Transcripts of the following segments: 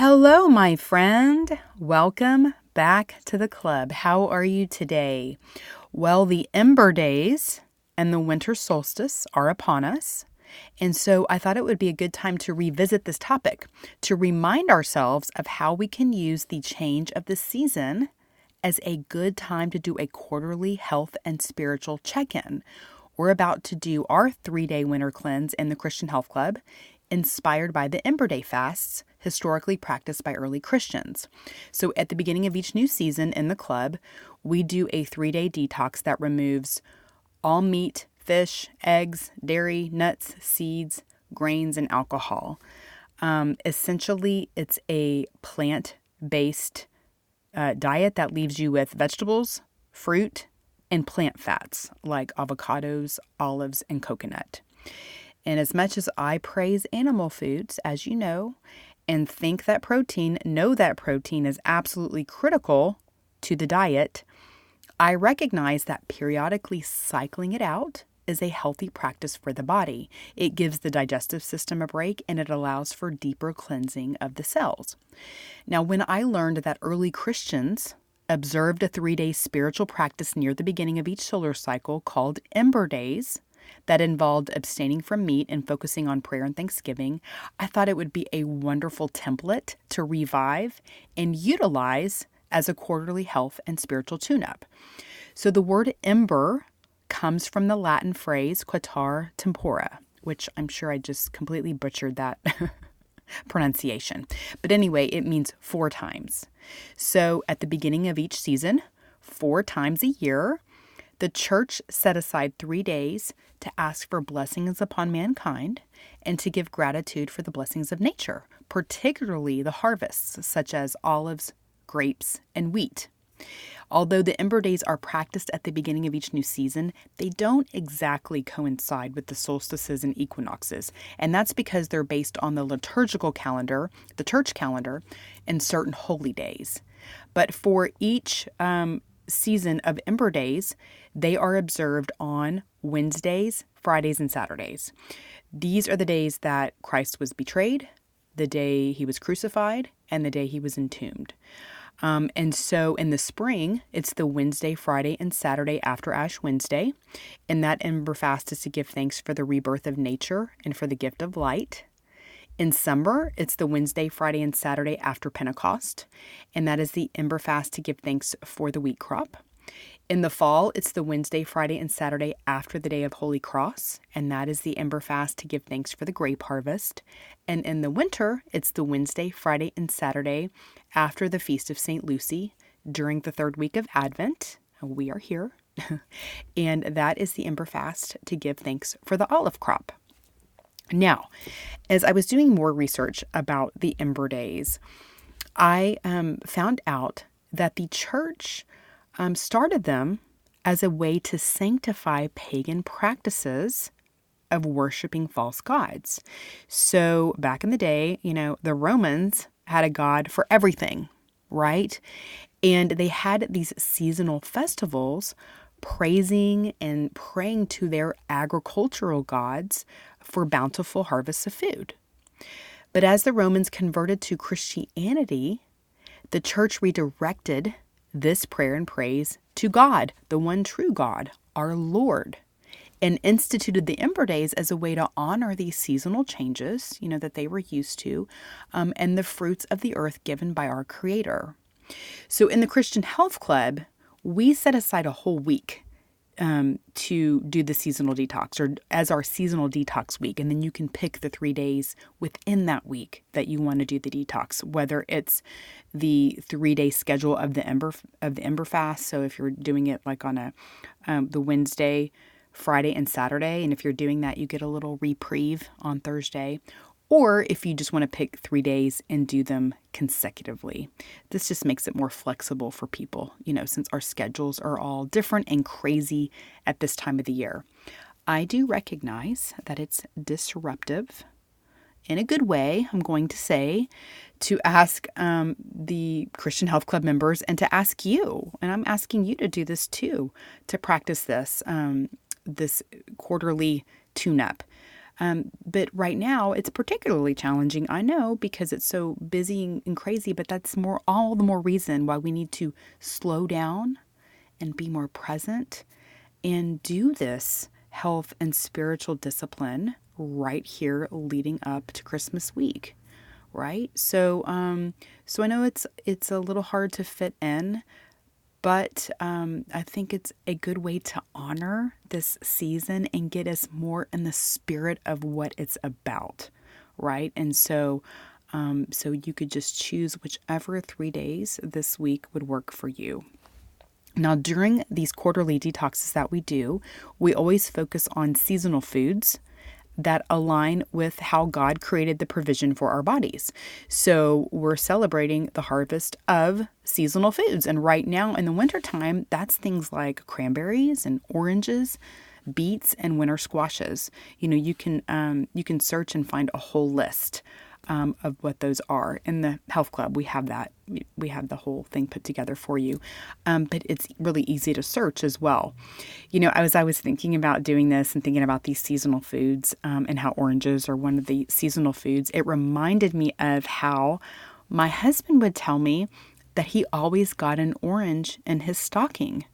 Hello, my friend. Welcome back to the club. How are you today? Well, the Ember Days and the winter solstice are upon us. And so I thought it would be a good time to revisit this topic, to remind ourselves of how we can use the change of the season as a good time to do a quarterly health and spiritual check in. We're about to do our three day winter cleanse in the Christian Health Club inspired by the Ember Day fasts historically practiced by early Christians. So, at the beginning of each new season in the club, we do a three day detox that removes all meat, fish, eggs, dairy, nuts, seeds, grains, and alcohol. Um, essentially, it's a plant based uh, diet that leaves you with vegetables, fruit, and plant fats like avocados, olives, and coconut. And as much as I praise animal foods, as you know, and think that protein, know that protein is absolutely critical to the diet, I recognize that periodically cycling it out is a healthy practice for the body. It gives the digestive system a break and it allows for deeper cleansing of the cells. Now, when I learned that early Christians observed a three day spiritual practice near the beginning of each solar cycle called Ember Days, that involved abstaining from meat and focusing on prayer and thanksgiving, I thought it would be a wonderful template to revive and utilize as a quarterly health and spiritual tune up. So the word ember comes from the Latin phrase quattuor tempora, which I'm sure I just completely butchered that pronunciation. But anyway, it means four times. So at the beginning of each season, four times a year, the church set aside three days to ask for blessings upon mankind and to give gratitude for the blessings of nature, particularly the harvests such as olives, grapes, and wheat. Although the Ember Days are practiced at the beginning of each new season, they don't exactly coincide with the solstices and equinoxes. And that's because they're based on the liturgical calendar, the church calendar, and certain holy days. But for each um, season of Ember Days, they are observed on Wednesdays, Fridays, and Saturdays. These are the days that Christ was betrayed, the day he was crucified, and the day he was entombed. Um, and so in the spring, it's the Wednesday, Friday, and Saturday after Ash Wednesday. And that Ember fast is to give thanks for the rebirth of nature and for the gift of light. In summer, it's the Wednesday, Friday, and Saturday after Pentecost, and that is the Ember Fast to give thanks for the wheat crop. In the fall, it's the Wednesday, Friday, and Saturday after the day of Holy Cross, and that is the Ember Fast to give thanks for the grape harvest. And in the winter, it's the Wednesday, Friday, and Saturday after the Feast of St. Lucy during the third week of Advent. We are here. and that is the Ember Fast to give thanks for the olive crop. Now, as I was doing more research about the Ember Days, I um, found out that the church um, started them as a way to sanctify pagan practices of worshiping false gods. So, back in the day, you know, the Romans had a god for everything, right? And they had these seasonal festivals praising and praying to their agricultural gods for bountiful harvests of food. But as the Romans converted to Christianity, the church redirected this prayer and praise to God, the one true God, our Lord, and instituted the Ember Days as a way to honor these seasonal changes, you know, that they were used to, um, and the fruits of the earth given by our Creator. So in the Christian Health Club, we set aside a whole week um, to do the seasonal detox or as our seasonal detox week. And then you can pick the three days within that week that you want to do the detox, whether it's the three day schedule of the ember of the ember fast. So if you're doing it like on a um, the Wednesday, Friday, and Saturday, and if you're doing that, you get a little reprieve on Thursday, or if you just want to pick three days and do them consecutively. This just makes it more flexible for people, you know, since our schedules are all different and crazy at this time of the year. I do recognize that it's disruptive in a good way, I'm going to say, to ask um, the Christian Health Club members and to ask you, and I'm asking you to do this too, to practice this, um, this quarterly tune up. Um, but right now, it's particularly challenging, I know, because it's so busy and crazy, but that's more all the more reason why we need to slow down and be more present and do this health and spiritual discipline right here leading up to Christmas week right? So um so i know it's it's a little hard to fit in but um, I think it's a good way to honor this season and get us more in the spirit of what it's about, right? And so, um, so you could just choose whichever three days this week would work for you. Now, during these quarterly detoxes that we do, we always focus on seasonal foods that align with how God created the provision for our bodies. So we're celebrating the harvest of seasonal foods. And right now in the wintertime, that's things like cranberries and oranges, beets and winter squashes. You know, you can um, you can search and find a whole list um, of what those are. In the health club, we have that. We have the whole thing put together for you. Um, but it's really easy to search as well. You know, as I was thinking about doing this and thinking about these seasonal foods um, and how oranges are one of the seasonal foods, it reminded me of how my husband would tell me that he always got an orange in his stocking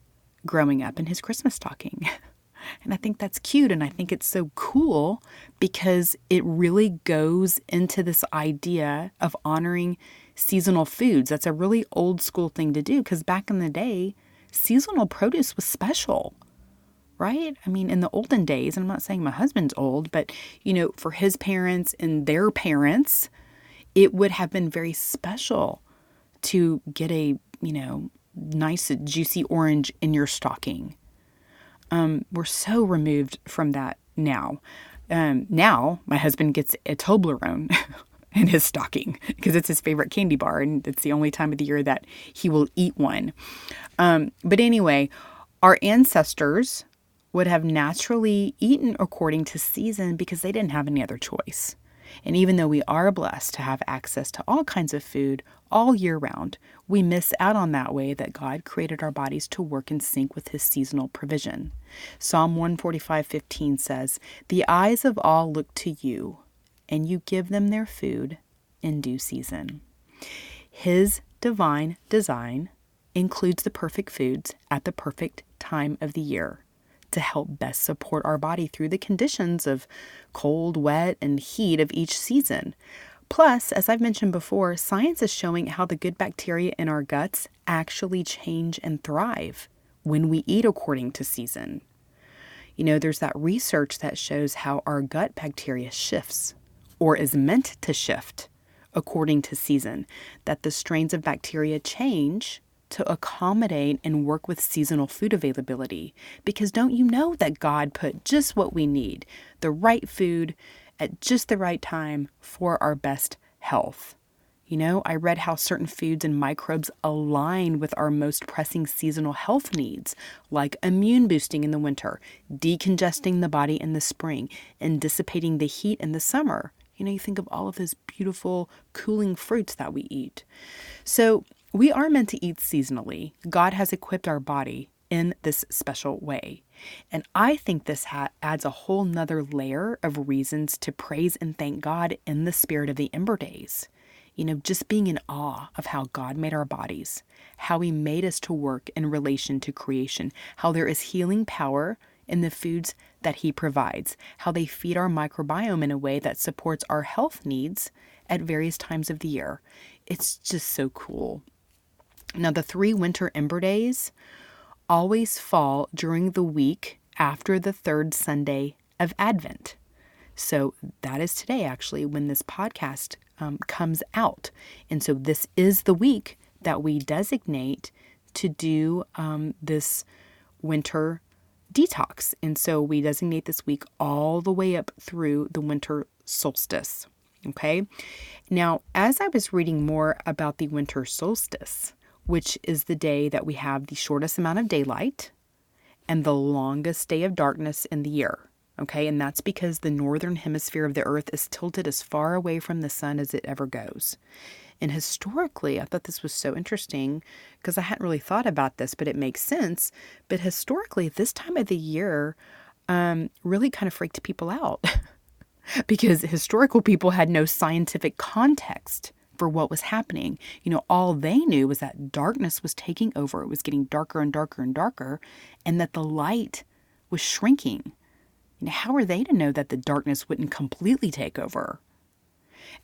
growing up in his Christmas stocking. And I think that's cute. And I think it's so cool because it really goes into this idea of honoring seasonal foods. That's a really old school thing to do because back in the day, seasonal produce was special, right? I mean, in the olden days, and I'm not saying my husband's old, but you know, for his parents and their parents, it would have been very special to get a, you know, nice juicy orange in your stocking um, we're so removed from that now. Um, now my husband gets a Toblerone in his stocking because it's his favorite candy bar, and it's the only time of the year that he will eat one. Um, but anyway, our ancestors would have naturally eaten according to season because they didn't have any other choice. And even though we are blessed to have access to all kinds of food all year round, we miss out on that way that God created our bodies to work in sync with his seasonal provision. Psalm 145:15 says, "The eyes of all look to you, and you give them their food in due season." His divine design includes the perfect foods at the perfect time of the year to help best support our body through the conditions of cold, wet, and heat of each season. Plus, as I've mentioned before, science is showing how the good bacteria in our guts actually change and thrive when we eat according to season. You know, there's that research that shows how our gut bacteria shifts or is meant to shift according to season, that the strains of bacteria change to accommodate and work with seasonal food availability. Because don't you know that God put just what we need, the right food at just the right time for our best health? You know, I read how certain foods and microbes align with our most pressing seasonal health needs, like immune boosting in the winter, decongesting the body in the spring, and dissipating the heat in the summer. You know, you think of all of those beautiful cooling fruits that we eat. So, we are meant to eat seasonally. God has equipped our body in this special way. And I think this ha- adds a whole nother layer of reasons to praise and thank God in the spirit of the Ember Days. You know, just being in awe of how God made our bodies, how He made us to work in relation to creation, how there is healing power in the foods that He provides, how they feed our microbiome in a way that supports our health needs at various times of the year. It's just so cool. Now, the three winter ember days always fall during the week after the third Sunday of Advent. So that is today, actually, when this podcast um, comes out. And so this is the week that we designate to do um, this winter detox. And so we designate this week all the way up through the winter solstice. Okay. Now, as I was reading more about the winter solstice, which is the day that we have the shortest amount of daylight and the longest day of darkness in the year. Okay, and that's because the northern hemisphere of the earth is tilted as far away from the sun as it ever goes. And historically, I thought this was so interesting because I hadn't really thought about this, but it makes sense. But historically, this time of the year um, really kind of freaked people out because historical people had no scientific context for what was happening. You know, all they knew was that darkness was taking over, it was getting darker and darker and darker, and that the light was shrinking. You know, how are they to know that the darkness wouldn't completely take over?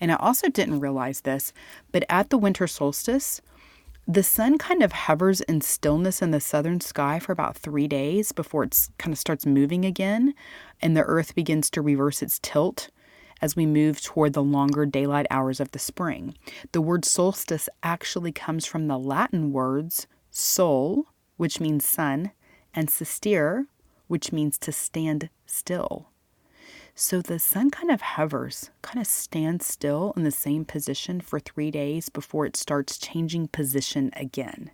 And I also didn't realize this, but at the winter solstice, the sun kind of hovers in stillness in the southern sky for about three days before it kind of starts moving again, and the earth begins to reverse its tilt as we move toward the longer daylight hours of the spring. The word solstice actually comes from the Latin words sol, which means sun, and sistere, which means to stand still. So the sun kind of hovers, kind of stands still in the same position for three days before it starts changing position again.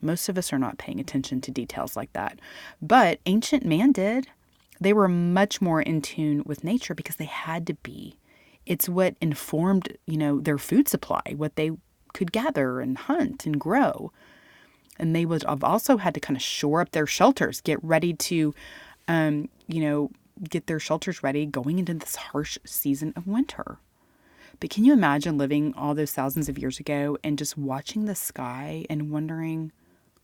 Most of us are not paying attention to details like that, but ancient man did. They were much more in tune with nature because they had to be. It's what informed, you know, their food supply, what they could gather and hunt and grow. And they would have also had to kind of shore up their shelters, get ready to, um, you know, get their shelters ready going into this harsh season of winter. But can you imagine living all those thousands of years ago and just watching the sky and wondering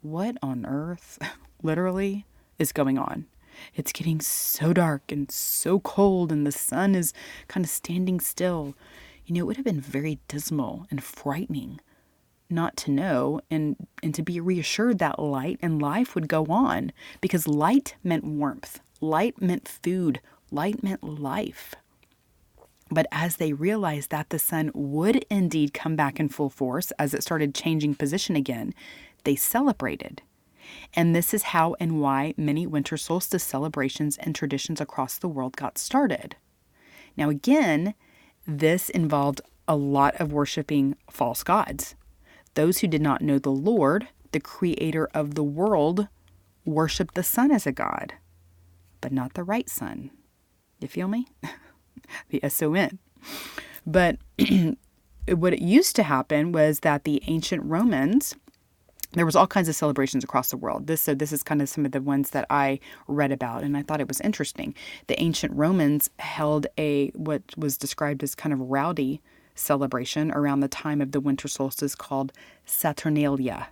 what on earth, literally, is going on? It's getting so dark and so cold, and the sun is kind of standing still. You know, it would have been very dismal and frightening not to know and, and to be reassured that light and life would go on because light meant warmth, light meant food, light meant life. But as they realized that the sun would indeed come back in full force as it started changing position again, they celebrated. And this is how and why many winter solstice celebrations and traditions across the world got started. Now, again, this involved a lot of worshiping false gods. Those who did not know the Lord, the creator of the world, worshiped the sun as a god, but not the right sun. You feel me? the S O N. But what used to happen was that the ancient Romans there was all kinds of celebrations across the world. This so this is kind of some of the ones that I read about and I thought it was interesting. The ancient Romans held a what was described as kind of rowdy celebration around the time of the winter solstice called Saturnalia,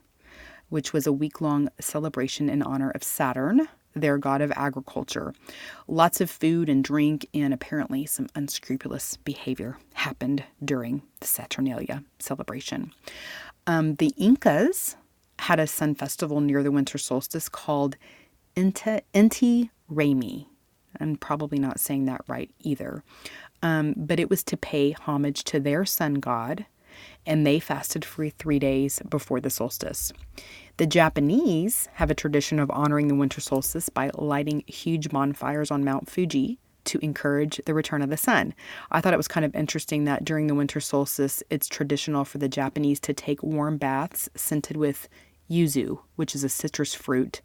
which was a week-long celebration in honor of Saturn, their god of agriculture. Lots of food and drink and apparently some unscrupulous behavior happened during the Saturnalia celebration. Um, the Incas had a sun festival near the winter solstice called Inti, Inti Raymi. I'm probably not saying that right either. Um, but it was to pay homage to their sun god, and they fasted for three days before the solstice. The Japanese have a tradition of honoring the winter solstice by lighting huge bonfires on Mount Fuji to encourage the return of the sun. I thought it was kind of interesting that during the winter solstice, it's traditional for the Japanese to take warm baths scented with yuzu, which is a citrus fruit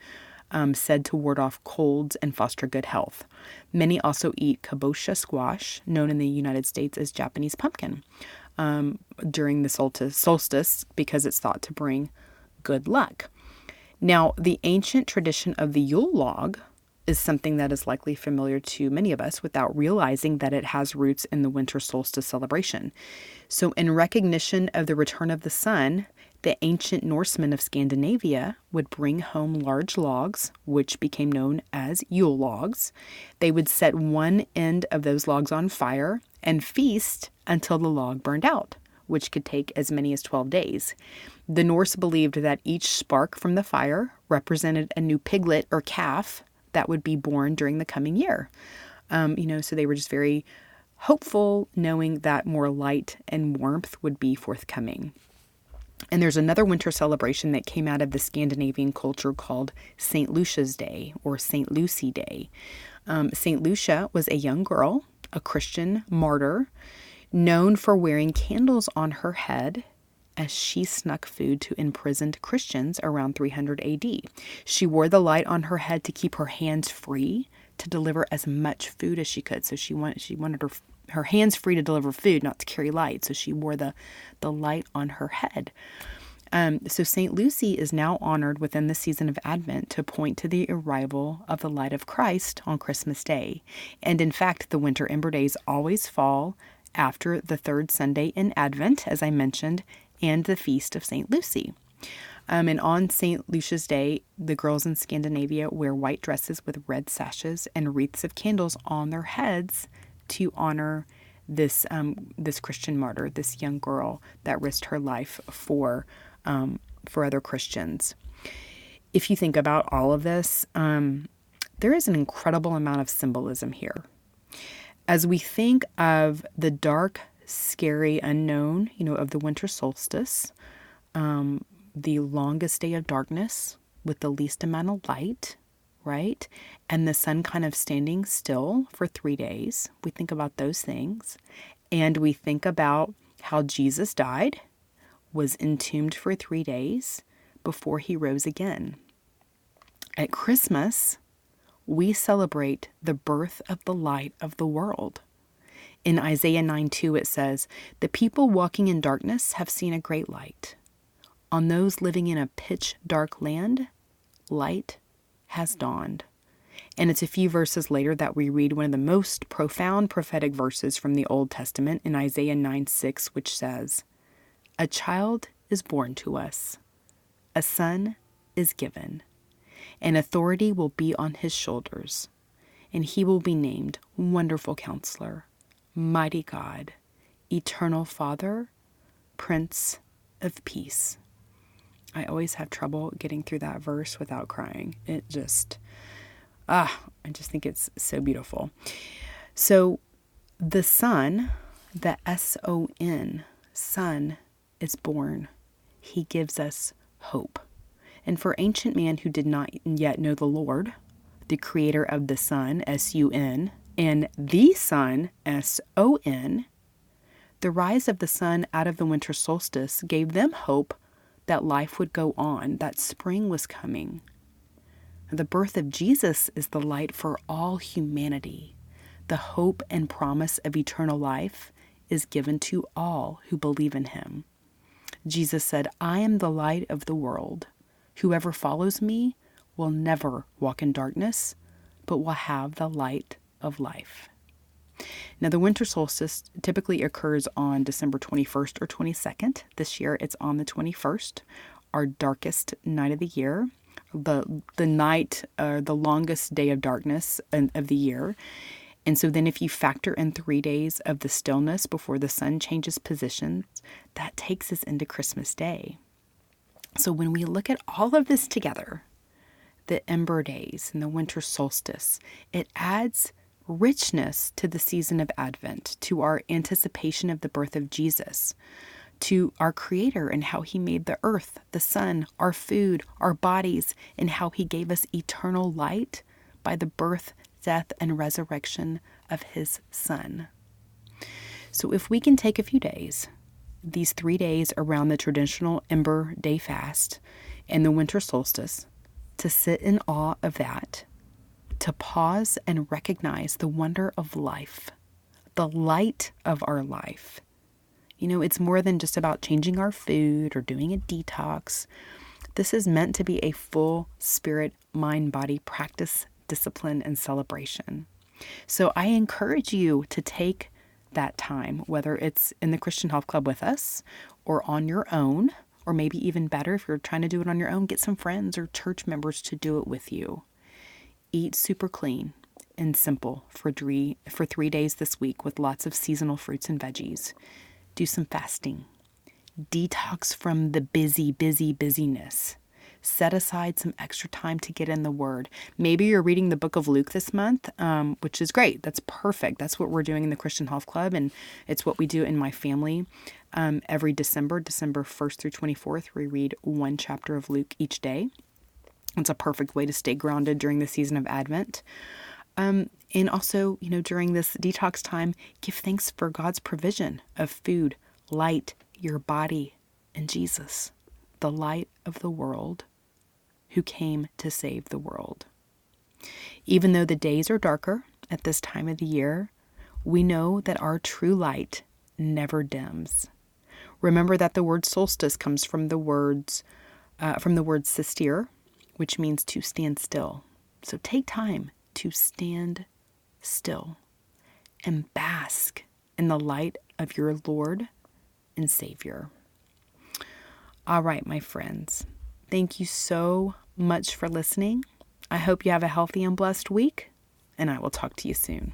um, said to ward off colds and foster good health. Many also eat kabocha squash, known in the United States as Japanese pumpkin, um, during the solstice because it's thought to bring good luck. Now, the ancient tradition of the Yule log is something that is likely familiar to many of us without realizing that it has roots in the winter solstice celebration. So, in recognition of the return of the sun, the ancient Norsemen of Scandinavia would bring home large logs, which became known as Yule logs. They would set one end of those logs on fire and feast until the log burned out, which could take as many as 12 days. The Norse believed that each spark from the fire represented a new piglet or calf that would be born during the coming year. Um, you know, so they were just very hopeful, knowing that more light and warmth would be forthcoming. And there's another winter celebration that came out of the Scandinavian culture called St. Lucia's Day or St. Lucy Day. Um, St. Lucia was a young girl, a Christian martyr, known for wearing candles on her head as she snuck food to imprisoned Christians around 300 AD. She wore the light on her head to keep her hands free to deliver as much food as she could. So she wanted she wanted her her hands free to deliver food, not to carry light. So she wore the the light on her head. Um, so St. Lucy is now honored within the season of Advent to point to the arrival of the light of Christ on Christmas Day. And in fact, the winter ember days always fall after the third Sunday in Advent, as I mentioned, and the feast of St. Lucy. Um, and on St. Lucia's Day, the girls in Scandinavia wear white dresses with red sashes and wreaths of candles on their heads to honor this um, this Christian martyr, this young girl that risked her life for um, for other Christians. If you think about all of this, um, there is an incredible amount of symbolism here. As we think of the dark, scary unknown, you know, of the winter solstice, um, the longest day of darkness with the least amount of light, right? And the sun kind of standing still for three days. We think about those things. And we think about how Jesus died, was entombed for three days before he rose again. At Christmas, we celebrate the birth of the light of the world. In Isaiah 9 2, it says, The people walking in darkness have seen a great light. On those living in a pitch dark land, light has dawned. And it's a few verses later that we read one of the most profound prophetic verses from the Old Testament in Isaiah 9 6, which says, A child is born to us, a son is given and authority will be on his shoulders, and he will be named Wonderful Counselor, Mighty God, Eternal Father, Prince of Peace. I always have trouble getting through that verse without crying. It just, ah, I just think it's so beautiful. So, the Son, the S O N, Son, is born. He gives us hope. And for ancient man who did not yet know the Lord, the creator of the sun, S U N, and the sun, S O N, the rise of the sun out of the winter solstice gave them hope that life would go on, that spring was coming. The birth of Jesus is the light for all humanity. The hope and promise of eternal life is given to all who believe in him. Jesus said, I am the light of the world. Whoever follows me will never walk in darkness, but will have the light of life. Now, the winter solstice typically occurs on December 21st or 22nd. This year it's on the 21st, our darkest night of the year, the, the night, uh, the longest day of darkness of the year. And so then, if you factor in three days of the stillness before the sun changes positions, that takes us into Christmas Day. So when we look at all of this together, the ember days and the winter solstice, it adds richness to the season of Advent, to our anticipation of the birth of Jesus, to our Creator and how He made the earth, the sun, our food, our bodies, and how He gave us eternal light by the birth, death, and resurrection of His Son. So, if we can take a few days these three days around the traditional Ember Day fast and the winter solstice, to sit in awe of that, to pause and recognize the wonder of life, the light of our life. You know, it's more than just about changing our food or doing a detox. This is meant to be a full spirit, mind, body practice, discipline, and celebration. So I encourage you to take that time, whether it's in the Christian Health Club with us or on your own, or maybe even better, if you're trying to do it on your own, get some friends or church members to do it with you. Eat super clean and simple for three, for three days this week with lots of seasonal fruits and veggies. Do some fasting. Detox from the busy, busy, busyness. set aside some extra time to get in the Word. Maybe you're reading the book of Luke this month, um, which is great. That's perfect. That's what we're doing in the Christian Health Club, and it's what we do in my family. Um, every December, December 1st through 24th, we read one chapter of Luke each day. It's a perfect way to stay grounded during the season of Advent. Um, and also, you know, during this detox time, give thanks for God's provision of food, light, your body, and Jesus, the light of the world, who came to save the world. Even though the days are darker at this time of the year, we know that our true light never dims. Remember that the word solstice comes from the words uh, from the word sistere, which means to stand still. So take time to stand still and bask in the light of your Lord and Savior. All right, my friends, thank you so much for listening. I hope you have a healthy and blessed week, and I will talk to you soon.